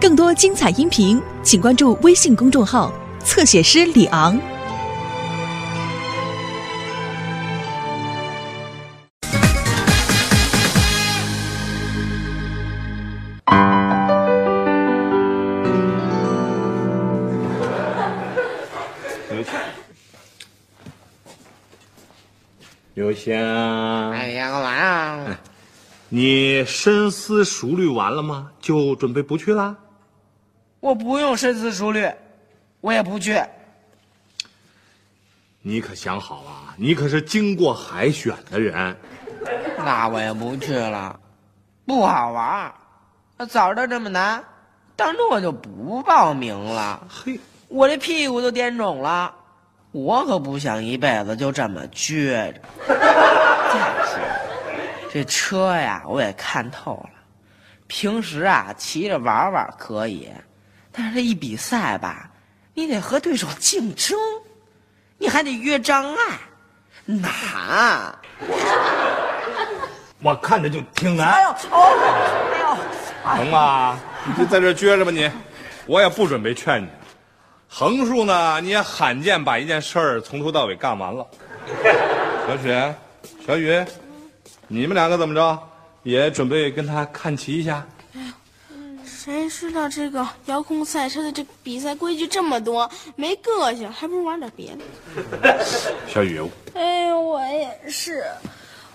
更多精彩音频，请关注微信公众号“侧写师李昂”。刘谦，刘谦，哎呀，干嘛呀？你深思熟虑完了吗？就准备不去啦？我不用深思熟虑，我也不去。你可想好啊！你可是经过海选的人。那我也不去了，不好玩。那早知道这么难，当初我就不报名了。嘿，我这屁股都颠肿了，我可不想一辈子就这么撅着。再说，这车呀，我也看透了。平时啊，骑着玩玩可以，但是这一比赛吧，你得和对手竞争，你还得越障碍，难。我看着就挺难。哎呦，哦，哎呦。行吧，你就在这撅着吧你，我也不准备劝你。横竖呢，你也罕见把一件事儿从头到尾干完了。小雪，小雨，你们两个怎么着？也准备跟他看齐一下？谁知道这个遥控赛车的这比赛规矩这么多，没个性，还不如玩点别的。小雨，哎呦，我也是，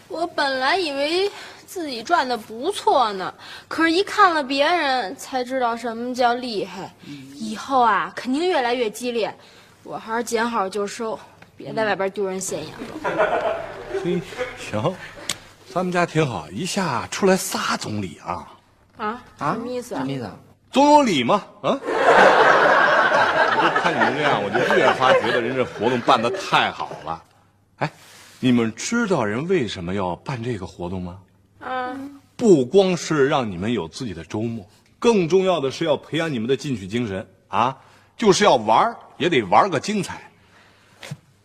我本来以为自己转的不错呢，可是，一看了别人，才知道什么叫厉害。以后啊，肯定越来越激烈，我还是捡好就收，别在外边丢人现眼了。嘿，行，咱们家挺好，一下出来仨总理啊，啊啊，什么意思啊？什么意思？总有理嘛，啊！我就看你们这样，我就越发觉得人这活动办得太好了。哎，你们知道人为什么要办这个活动吗？啊，不光是让你们有自己的周末，更重要的是要培养你们的进取精神啊！就是要玩儿也得玩个精彩。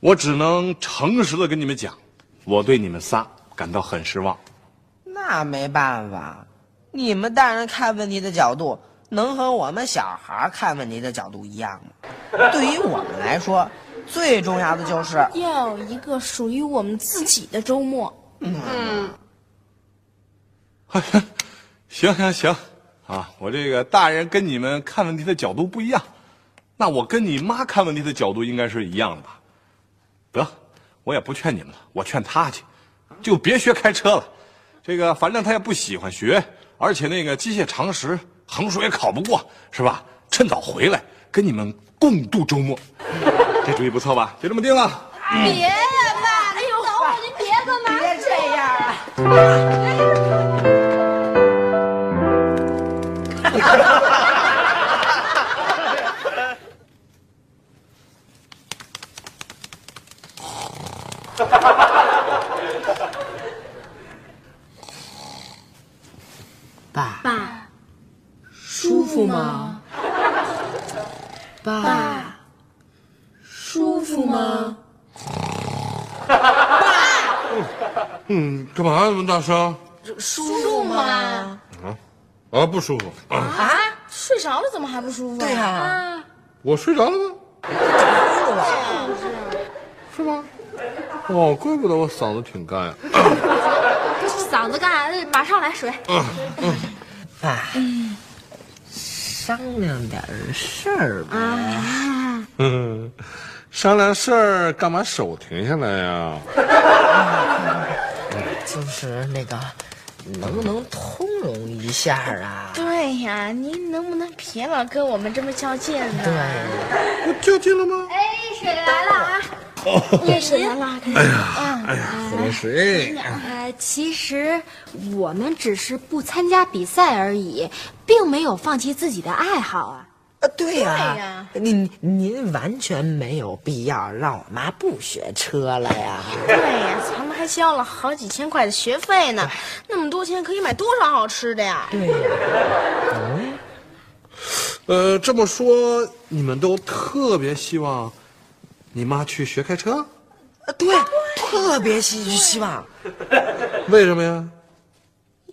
我只能诚实的跟你们讲，我对你们仨感到很失望。那没办法，你们大人看问题的角度能和我们小孩看问题的角度一样吗？对于我们来说，最重要的就是要有一个属于我们自己的周末。嗯，行行行，啊，我这个大人跟你们看问题的角度不一样，那我跟你妈看问题的角度应该是一样的吧？得，我也不劝你们了，我劝他去，就别学开车了。这个反正他也不喜欢学，而且那个机械常识横竖也考不过，是吧？趁早回来跟你们共度周末，这主意不错吧？就这么定了。别呀，爸！哎呦，等会儿您别干嘛？别这样啊！服吗？爸，舒服吗？嗯，干嘛那么大声？舒服吗？啊，不舒服。啊，睡着了怎么还不舒服？对呀啊，我睡着了吗？是吗？哦，怪不得我嗓子挺干呀。嗓子干，马上来水。嗯嗯爸，商量点事儿呗。嗯，商量事儿干嘛手停下来呀？就是那个，能不能通融一下啊？对呀，您能不能别老跟我们这么较劲呢？对，我较劲了吗？哎，水来了啊！也水来了，哎呀，哎呀，喝水。呃，其实我们只是不参加比赛而已，并没有放弃自己的爱好啊。啊，对呀、对呀您您完全没有必要让我妈不学车了呀。对呀，咱们还交了好几千块的学费呢，那么多钱可以买多少好吃的呀？对呀、呃，这么说，你们都特别希望你妈去学开车？啊对，特别希希望，为什么呀？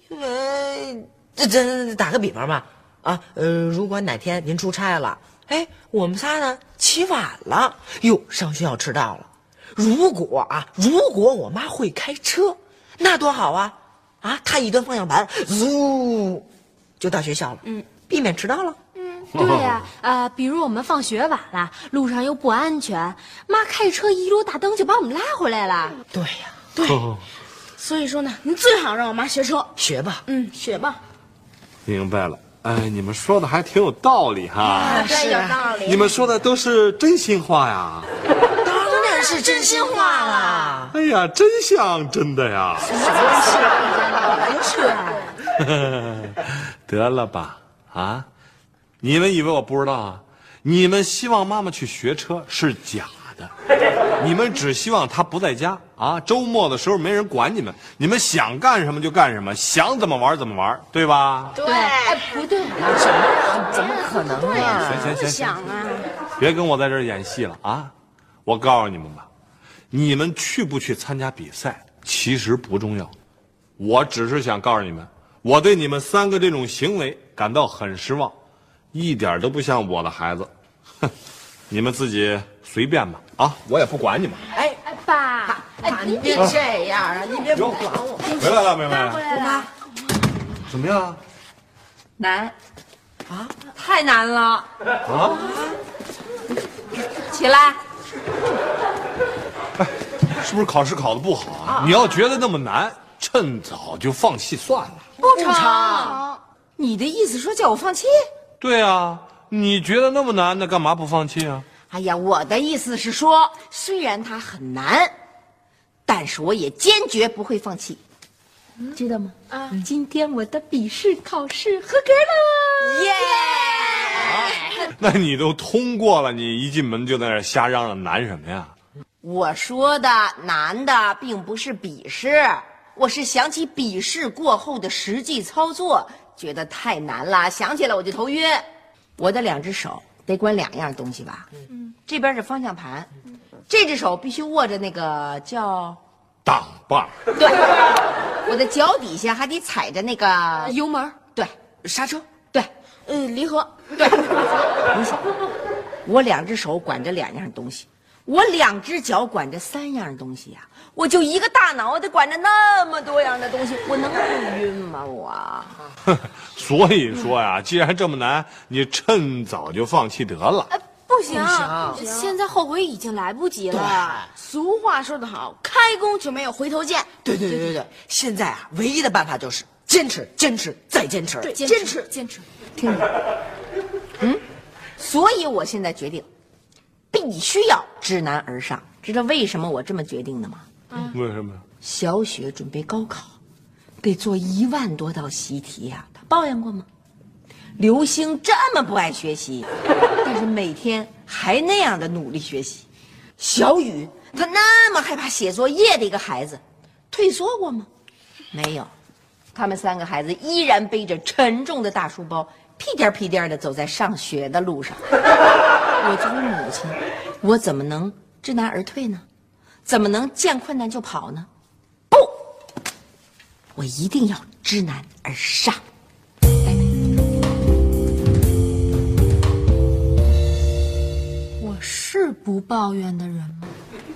因为这这打个比方吧，啊，呃，如果哪天您出差了，哎，我们仨呢起晚了，哟，上学校迟到了。如果啊，如果我妈会开车，那多好啊！啊，她一端方向盘，嗖，就到学校了，嗯，避免迟到了。嗯对呀、呃，比如我们放学晚了，路上又不安全，妈开车一路大灯就把我们拉回来了。对呀，对，所以说呢，您最好让我妈学车。学吧。嗯，学吧。明白了。哎，你们说的还挺有道理哈。对，有道理。你们说的都是真心话呀。当然是真心话啦。哎呀，真像真的呀。得了吧，啊！你们以为我不知道啊？你们希望妈妈去学车是假的，你们只希望他不在家啊，周末的时候没人管你们，你们想干什么就干什么，想怎么玩怎么玩，对吧？对，哎，不对，怎么可能啊？行行行行，想啊，别跟我在这儿演戏了啊！我告诉你们吧，你们去不去参加比赛其实不重要，我只是想告诉你们，我对你们三个这种行为感到很失望，一点都不像我的孩子。哼，你们自己随便吧啊，我也不管你们。哎，哎，爸，爸，你别这样啊！你别不管我。回来了，妹妹，回来了。怎么样？难，啊，太难了！啊？起来，哎是不是考试考得不好啊？你要觉得那么难，趁早就放弃算了。不成。你的意思说叫我放弃？对啊，你觉得那么难，那干嘛不放弃啊？哎呀，我的意思是说，虽然它很难，但是我也坚决不会放弃，知道吗？啊，今天我的笔试考试合格了，耶！那你都通过了，你一进门就在那瞎嚷嚷难什么呀？我说的难的并不是笔试，我是想起笔试过后的实际操作，觉得太难了，想起来我就头晕。我的两只手得管两样东西吧？嗯，这边是方向盘，这只手必须握着那个叫挡把，对，我的脚底下还得踩着那个油门，对，刹车，对，呃，离合，对。你想，我两只手管着两样东西，我两只脚管着三样东西呀、我就一个大脑袋管着那么多样的东西，我能不晕吗？我 所以说呀，既然这么难，你趁早就放弃得了。哎，不行，不现在后悔已经来不及了。俗话说得好，开弓就没有回头箭。对对对对对，现在啊，唯一的办法就是坚持，坚持，再坚持，坚坚持。坚持。所以我现在决定，必须要知难而上。知道为什么我这么决定的吗？嗯为什么？小雪准备高考，得做一万多道习题呀、她抱怨过吗？刘星这么不爱学习，但是每天还那样的努力学习。小雨他那么害怕写作业的一个孩子，退缩过吗？没有，他们三个孩子依然背着沉重的大书包，屁颠屁颠的走在上学的路上。我作为母亲，我怎么能知难而退呢？怎么能见困难就跑呢？不，我一定要知难而上。我是不抱怨的人吗？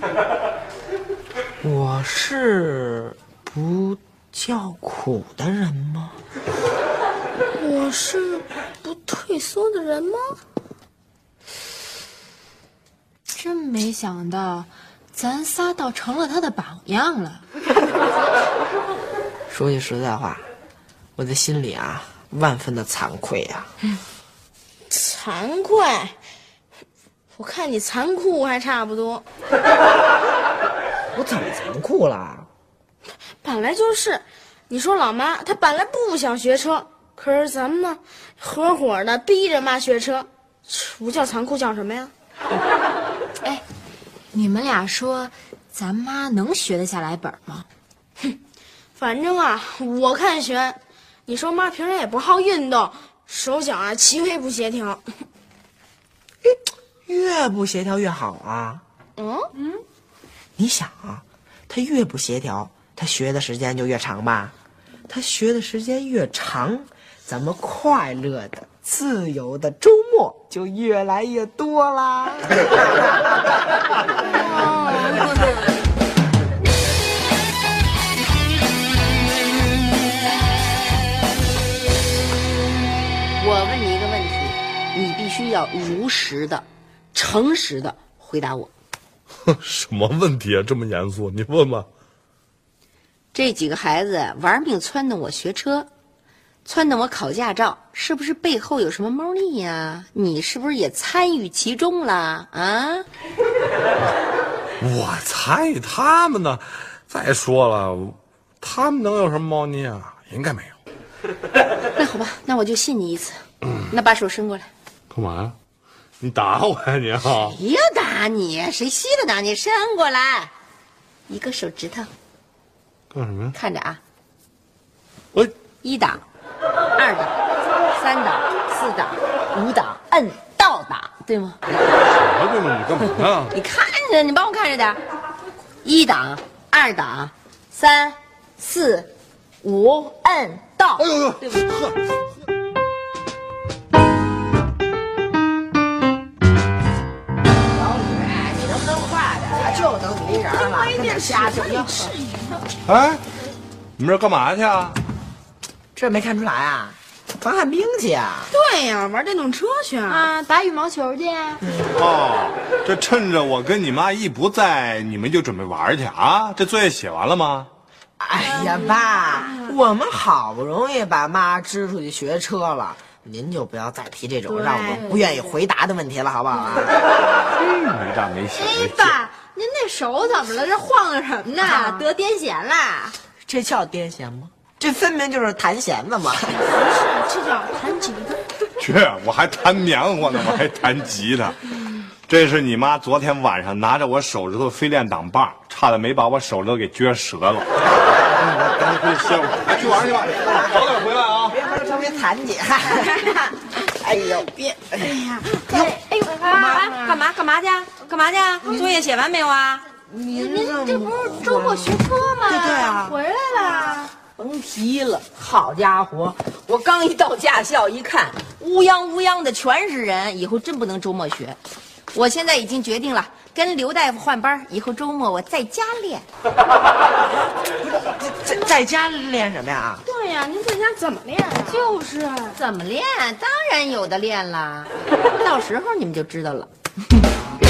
我是不叫苦的人吗？我是不退缩的人吗？真没想到，咱仨倒成了他的榜样了。说句实在话，我的心里啊万分的惭愧呀、惭愧，我看你残酷还差不多。我怎么残酷了？本来就是，你说老妈她本来不想学车，可是咱们呢，合伙的逼着妈学车，不叫残酷叫什么呀？哎，你们俩说，咱妈能学得下来本吗？哼反正啊，我看悬。你说妈平时也不好运动，手脚啊极为不协调。越不协调越好啊！嗯嗯，你想啊，他越不协调，他学的时间就越长吧？他学的时间越长，咱们快乐的自由的周末就越来越多啦。我问你一个问题，你必须要如实的、诚实的回答我。什么问题啊？这么严肃？你问吧。这几个孩子玩命撺掇我学车，撺掇我考驾照，是不是背后有什么猫腻呀、你是不是也参与其中了啊？我参与他们呢。再说了，他们能有什么猫腻啊？应该没有。那好吧，那我就信你一次。那把手伸过来。干嘛呀？你打我呀你啊！谁要打你？谁稀得打你？伸过来，一个手指头，干什么呀？看着啊。我一档，二档，三档，四档，五档，摁倒档，对吗？什么对吗？你干嘛呢？你看着，你帮我看着点。一档，二档，三，四，五，摁倒。哎呦呦，对不对？呵，你能不能快点？他就等你一人了，跟这瞎整。哎，你们这干嘛去啊？这没看出来啊？防旱冰去啊？对呀，玩电动车去啊！啊，打羽毛球去。哦，这趁着我跟你妈一不在，你们就准备玩去啊？这作业写完了吗？哎呀，爸，我们好不容易把妈支出去学车了，您就不要再提这种让我们不愿意回答的问题了，好不好啊？没大没小哎。爸，您那手怎么了？这晃悠什么呢？得癫痫啦？这叫癫痫吗？这分明就是弹弦子嘛！不 是这叫弹吉他。去，我还弹棉花呢，我还弹吉他。这是你妈昨天晚上拿着我手指头飞练挡把，差点没把我手指头给撅折了。赶紧回去歇会儿，去玩去吧，早点回来啊！别别别别弹你！哎呦，别！哎呀，哎呦，妈，干嘛干嘛去？干嘛去？作业写完没有啊？您您这不是周末学车吗？对对啊回来了。甭提了，好家伙！我刚一到驾校一看，乌泱乌泱的全是人，以后真不能周末学。我现在已经决定了，跟刘大夫换班，以后周末我在家练。在在家练什么呀？对呀，您在家怎么练啊？就是。怎么练？当然有的练啦，到时候你们就知道了。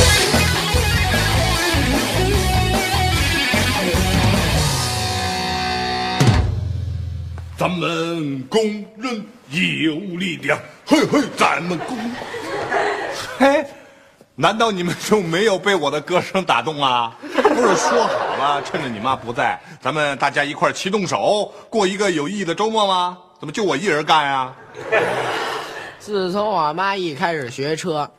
咱们工人有力量，嘿嘿，咱们工。嘿，难道你们就没有被我的歌声打动啊？不是说好了，趁着你妈不在，咱们大家一块儿齐动手，过一个有意义的周末吗？怎么就我一人干呀？自从我妈一开始学车，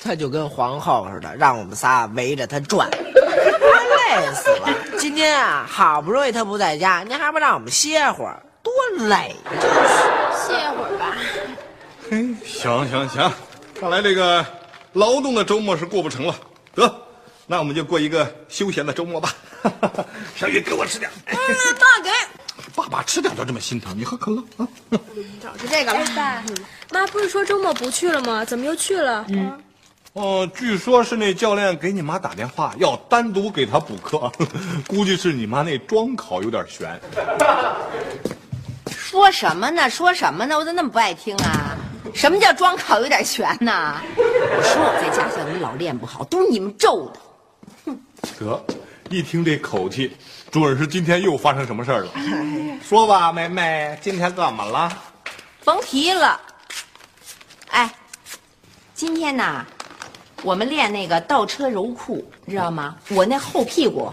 她就跟皇后似的，让我们仨围着她转，快累死了。今天啊，好不容易她不在家，您还不让我们歇会儿，多累！歇会儿吧。嘿，行行行，看来这个劳动的周末是过不成了。得，那我们就过一个休闲的周末吧。小雨，给我吃点。嗯爸给。爸爸吃点都这么心疼，你喝可乐啊。找着这个了。爸，妈不是说周末不去了吗？怎么又去了？嗯。哦，据说是那教练给你妈打电话，要单独给她补课，估计是你妈那桩考有点悬。说什么呢？说什么呢？我咋那么不爱听啊？什么叫装考有点悬呢？我说我在驾校里老练不好，都是你们咒的。哼得，一听这口气，准是今天又发生什么事儿了。说吧，梅梅，今天怎么了？甭提了。哎，今天呐，我们练那个倒车柔库，你知道吗？我那后屁股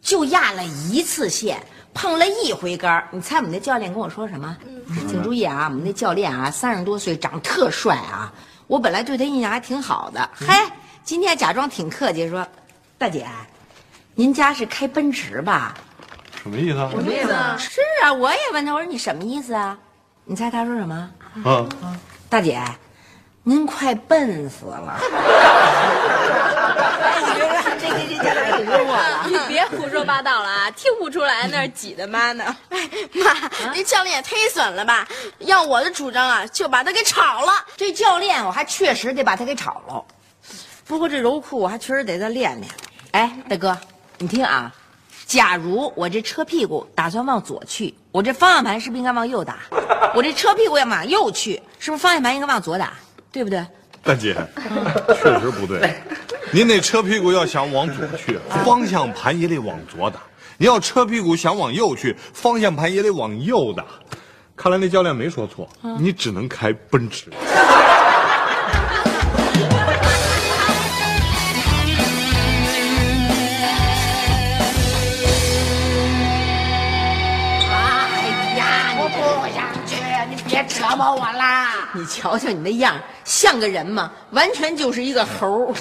就压了一次线，碰了一回杆儿。你猜我们那教练跟我说什么？请注意啊，我们那教练啊，三十多岁，长得特帅啊。我本来对他印象还挺好的，嘿，今天假装挺客气，说：“大姐，您家是开奔驰吧？”什么意思啊？什么意思啊？是啊，我也问他，我说你什么意思啊？你猜他说什么？啊，大姐，您快笨死了。你别胡说八道了啊！听不出来那是挤的妈呢。哎妈，这教练也忒损了吧？要我的主张啊，就把他给炒了。这教练我还确实得把他给炒了，不过这柔裤我还确实得再练练。哎，大哥，你听啊，假如我这车屁股打算往左去，我这方向盘是不是应该往右打？我这车屁股要往右去，是不是方向盘应该往左打？对不对？大姐，确实不对。您那车屁股要想往左去，方向盘也得往左打；你要车屁股想往右去，方向盘也得往右打。看来那教练没说错，你只能开奔驰。别折磨我啦！你瞧瞧你那样，像个人吗？完全就是一个猴儿。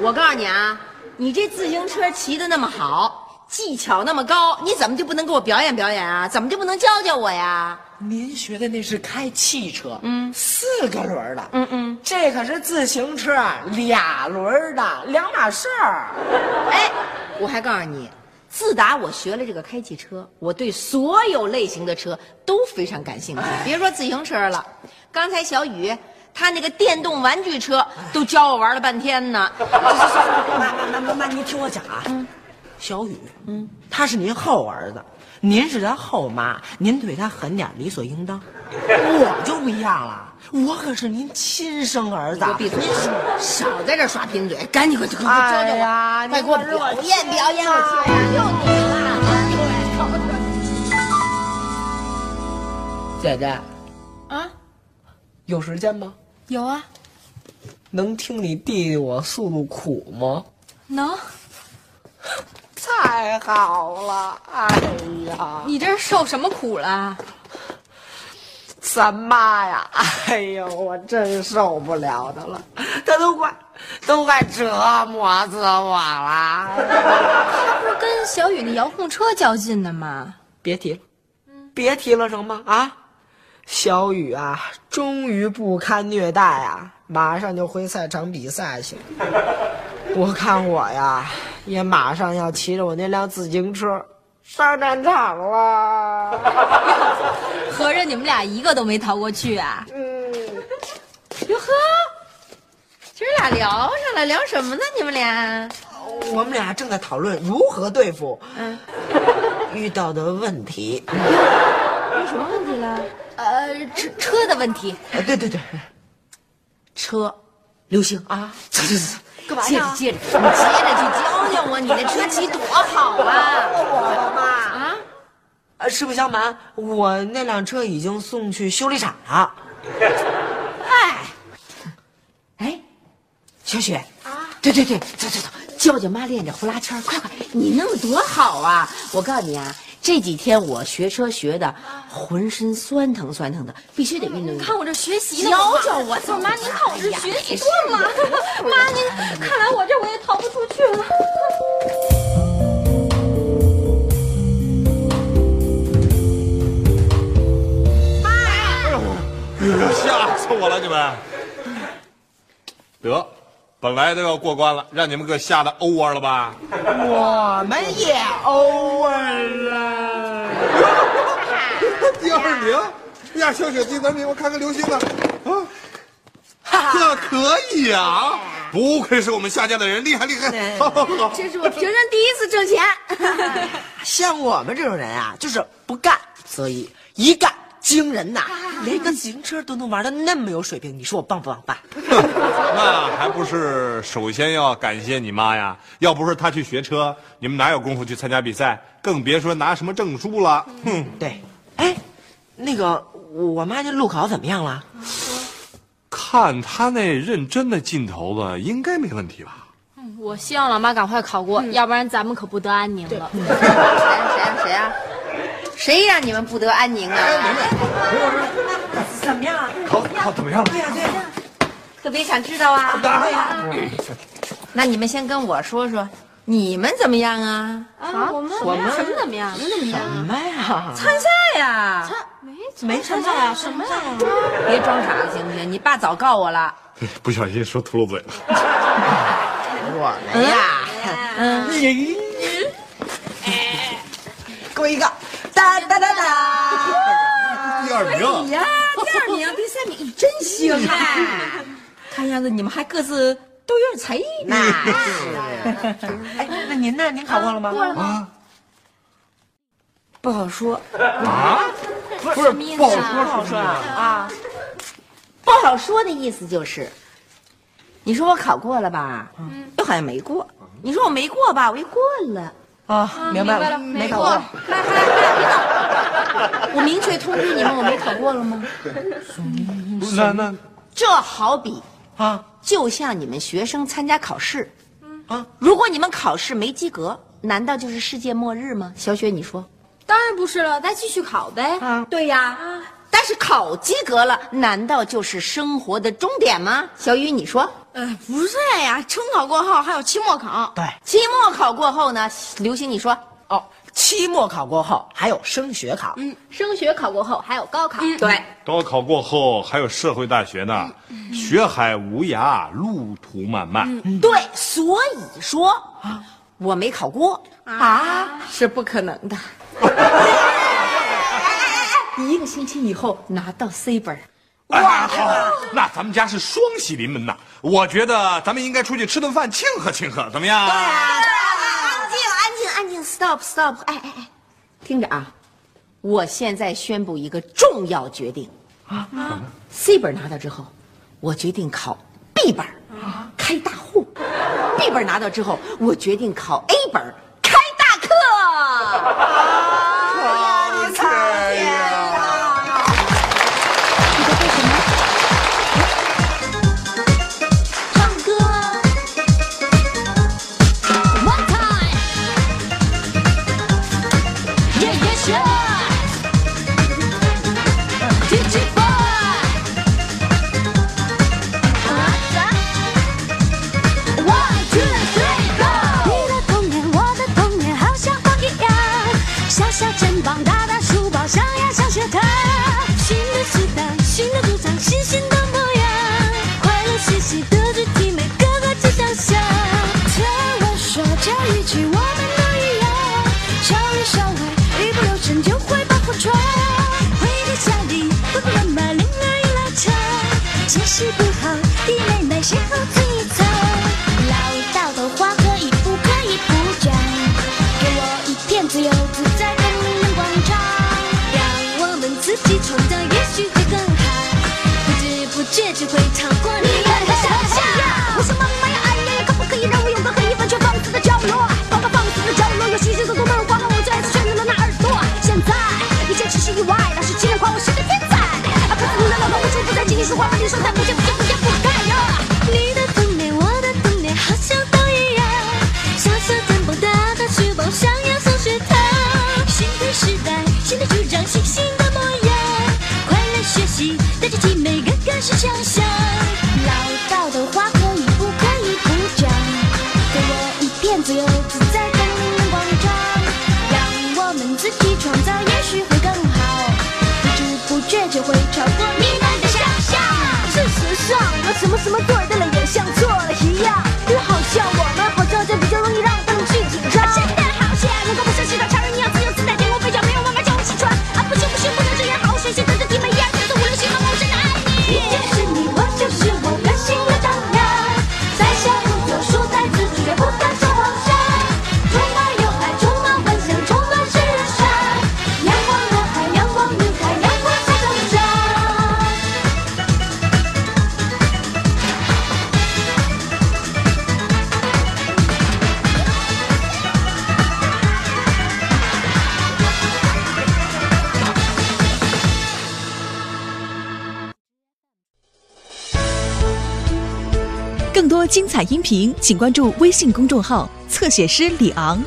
我告诉你啊，你这自行车骑的那么好，技巧那么高，你怎么就不能给我表演表演啊？怎么就不能教教我呀？您学的那是开汽车，嗯，四个轮的，嗯嗯，这可是自行车，俩轮的，两码事儿。哎，我还告诉你，自打我学了这个开汽车，我对所有类型的车都非常感兴趣。别说自行车了，刚才小雨他那个电动玩具车都教我玩了半天呢。妈妈妈妈，您听我讲啊，小雨，嗯，他是您后儿子，您是他后妈，您对他狠点理所应当。我就不一样了，我可是您亲生儿子。闭嘴！少在这耍贫嘴，赶紧给我给我教教哎呀我，快给我表演表演！我天呀，又你了！姐姐啊，有时间吗？有啊，能听你弟弟我诉诉苦吗？能。太好了！哎呀，你这是受什么苦了？咱妈呀！哎呦，我真受不了她了，她都快都快折磨死我了。他不是跟小雨那遥控车较劲呢吗？别提了，别提了，成吗？啊，小雨啊，终于不堪虐待啊，马上就回赛场比赛去了。我看我呀，也马上要骑着我那辆自行车上战场了。合着你们俩一个都没逃过去啊？嗯，哟呵，今儿俩聊上了，聊什么呢？你们俩？我们俩正在讨论如何对付嗯，遇到的问题。有什么问题了？呃，车车的问题。啊，对对对，车，流星啊，走走走。干嘛接着接着，你接着去教教我，你那车骑多好啊！我妈啊，呃，实不相瞒，我那辆车已经送去修理厂了。哎，哎，小雪啊，对对对，走走走，教教妈练这呼啦圈，快快，你弄得多好啊！我告诉你啊，这几天我学车学的，浑身酸疼酸疼的，必须得运动运动。看我这学习呢，教教我，妈，您看我这学习多忙，妈您看来我这我也逃不出去了。我了！你们得，本来都要过关了，让你们给吓得 over 了吧？我们也 over 了。第二名呀，小雪第三名，我看看刘星呢，啊，这可以啊，不愧是我们夏家的人，厉害厉害！好好好，这是我平生第一次挣钱。像我们这种人啊，就是不干则已，一干惊人呐！连个自行车都能玩的那么有水平，你说我棒不棒？爸！那还不是首先要感谢你妈呀！要不是她去学车，你们哪有功夫去参加比赛？更别说拿什么证书了。哼，对，哎，那个我妈这路考怎么样了？看她那认真的劲头子，应该没问题吧？嗯我希望老妈赶快考过，要不然咱们可不得安宁了。谁呀谁呀谁呀？谁让你们不得安宁啊？怎么样？考考怎么样了？对呀对呀，特别想知道啊。那你们先跟我说说，你们怎么样啊？啊，我们我们什么怎么样？怎么样？什么呀？参赛呀？参没没参赛啊？什么呀？别装傻了，行不行？你爸早告我了。不小心说秃噜嘴了。我们呀，嗯，给我一个，哒哒哒哒。第二名呀，第二名、第三名，你真行啊！看样子你们还各自都有点才艺呢。哎，那您呢？您考过了吗？过了吗？啊不好说，啊，不是不好说，不好说啊啊！不好说的意思就是，你说我考过了吧？嗯，又好像没过。你说我没过吧？我又过了。啊，明白了，没考过。我明确通知你们，我没考过了吗？那那这好比啊，就像你们学生参加考试，啊，如果你们考试没及格，难道就是世界末日吗？小雪，你说？当然不是了，再继续考呗。啊，对呀。但是考及格了，难道就是生活的终点吗？小雨，你说？呃，不是呀，中考过后还有期末考。对，期末考过后呢？刘星，你说？哦，期末考过后还有升学考。嗯，升学考过后还有高考。对，高考过后还有社会大学呢，学海无涯，路途漫漫。嗯对，所以说啊，我没考过啊，是不可能的。一个星期以后拿到 C 本儿，哎，好，那咱们家是双喜临门呐！我觉得咱们应该出去吃顿饭庆贺庆贺，怎么样？对啊，安静，安静，安静，stop stop，哎哎哎，听着啊，我现在宣布一个重要决定啊！C 本拿到之后，我决定考 B 本，开大户；B 本拿到之后，我决定考 A 本，she 不在，请你说话，你说音频，请关注微信公众号“侧写师李昂”。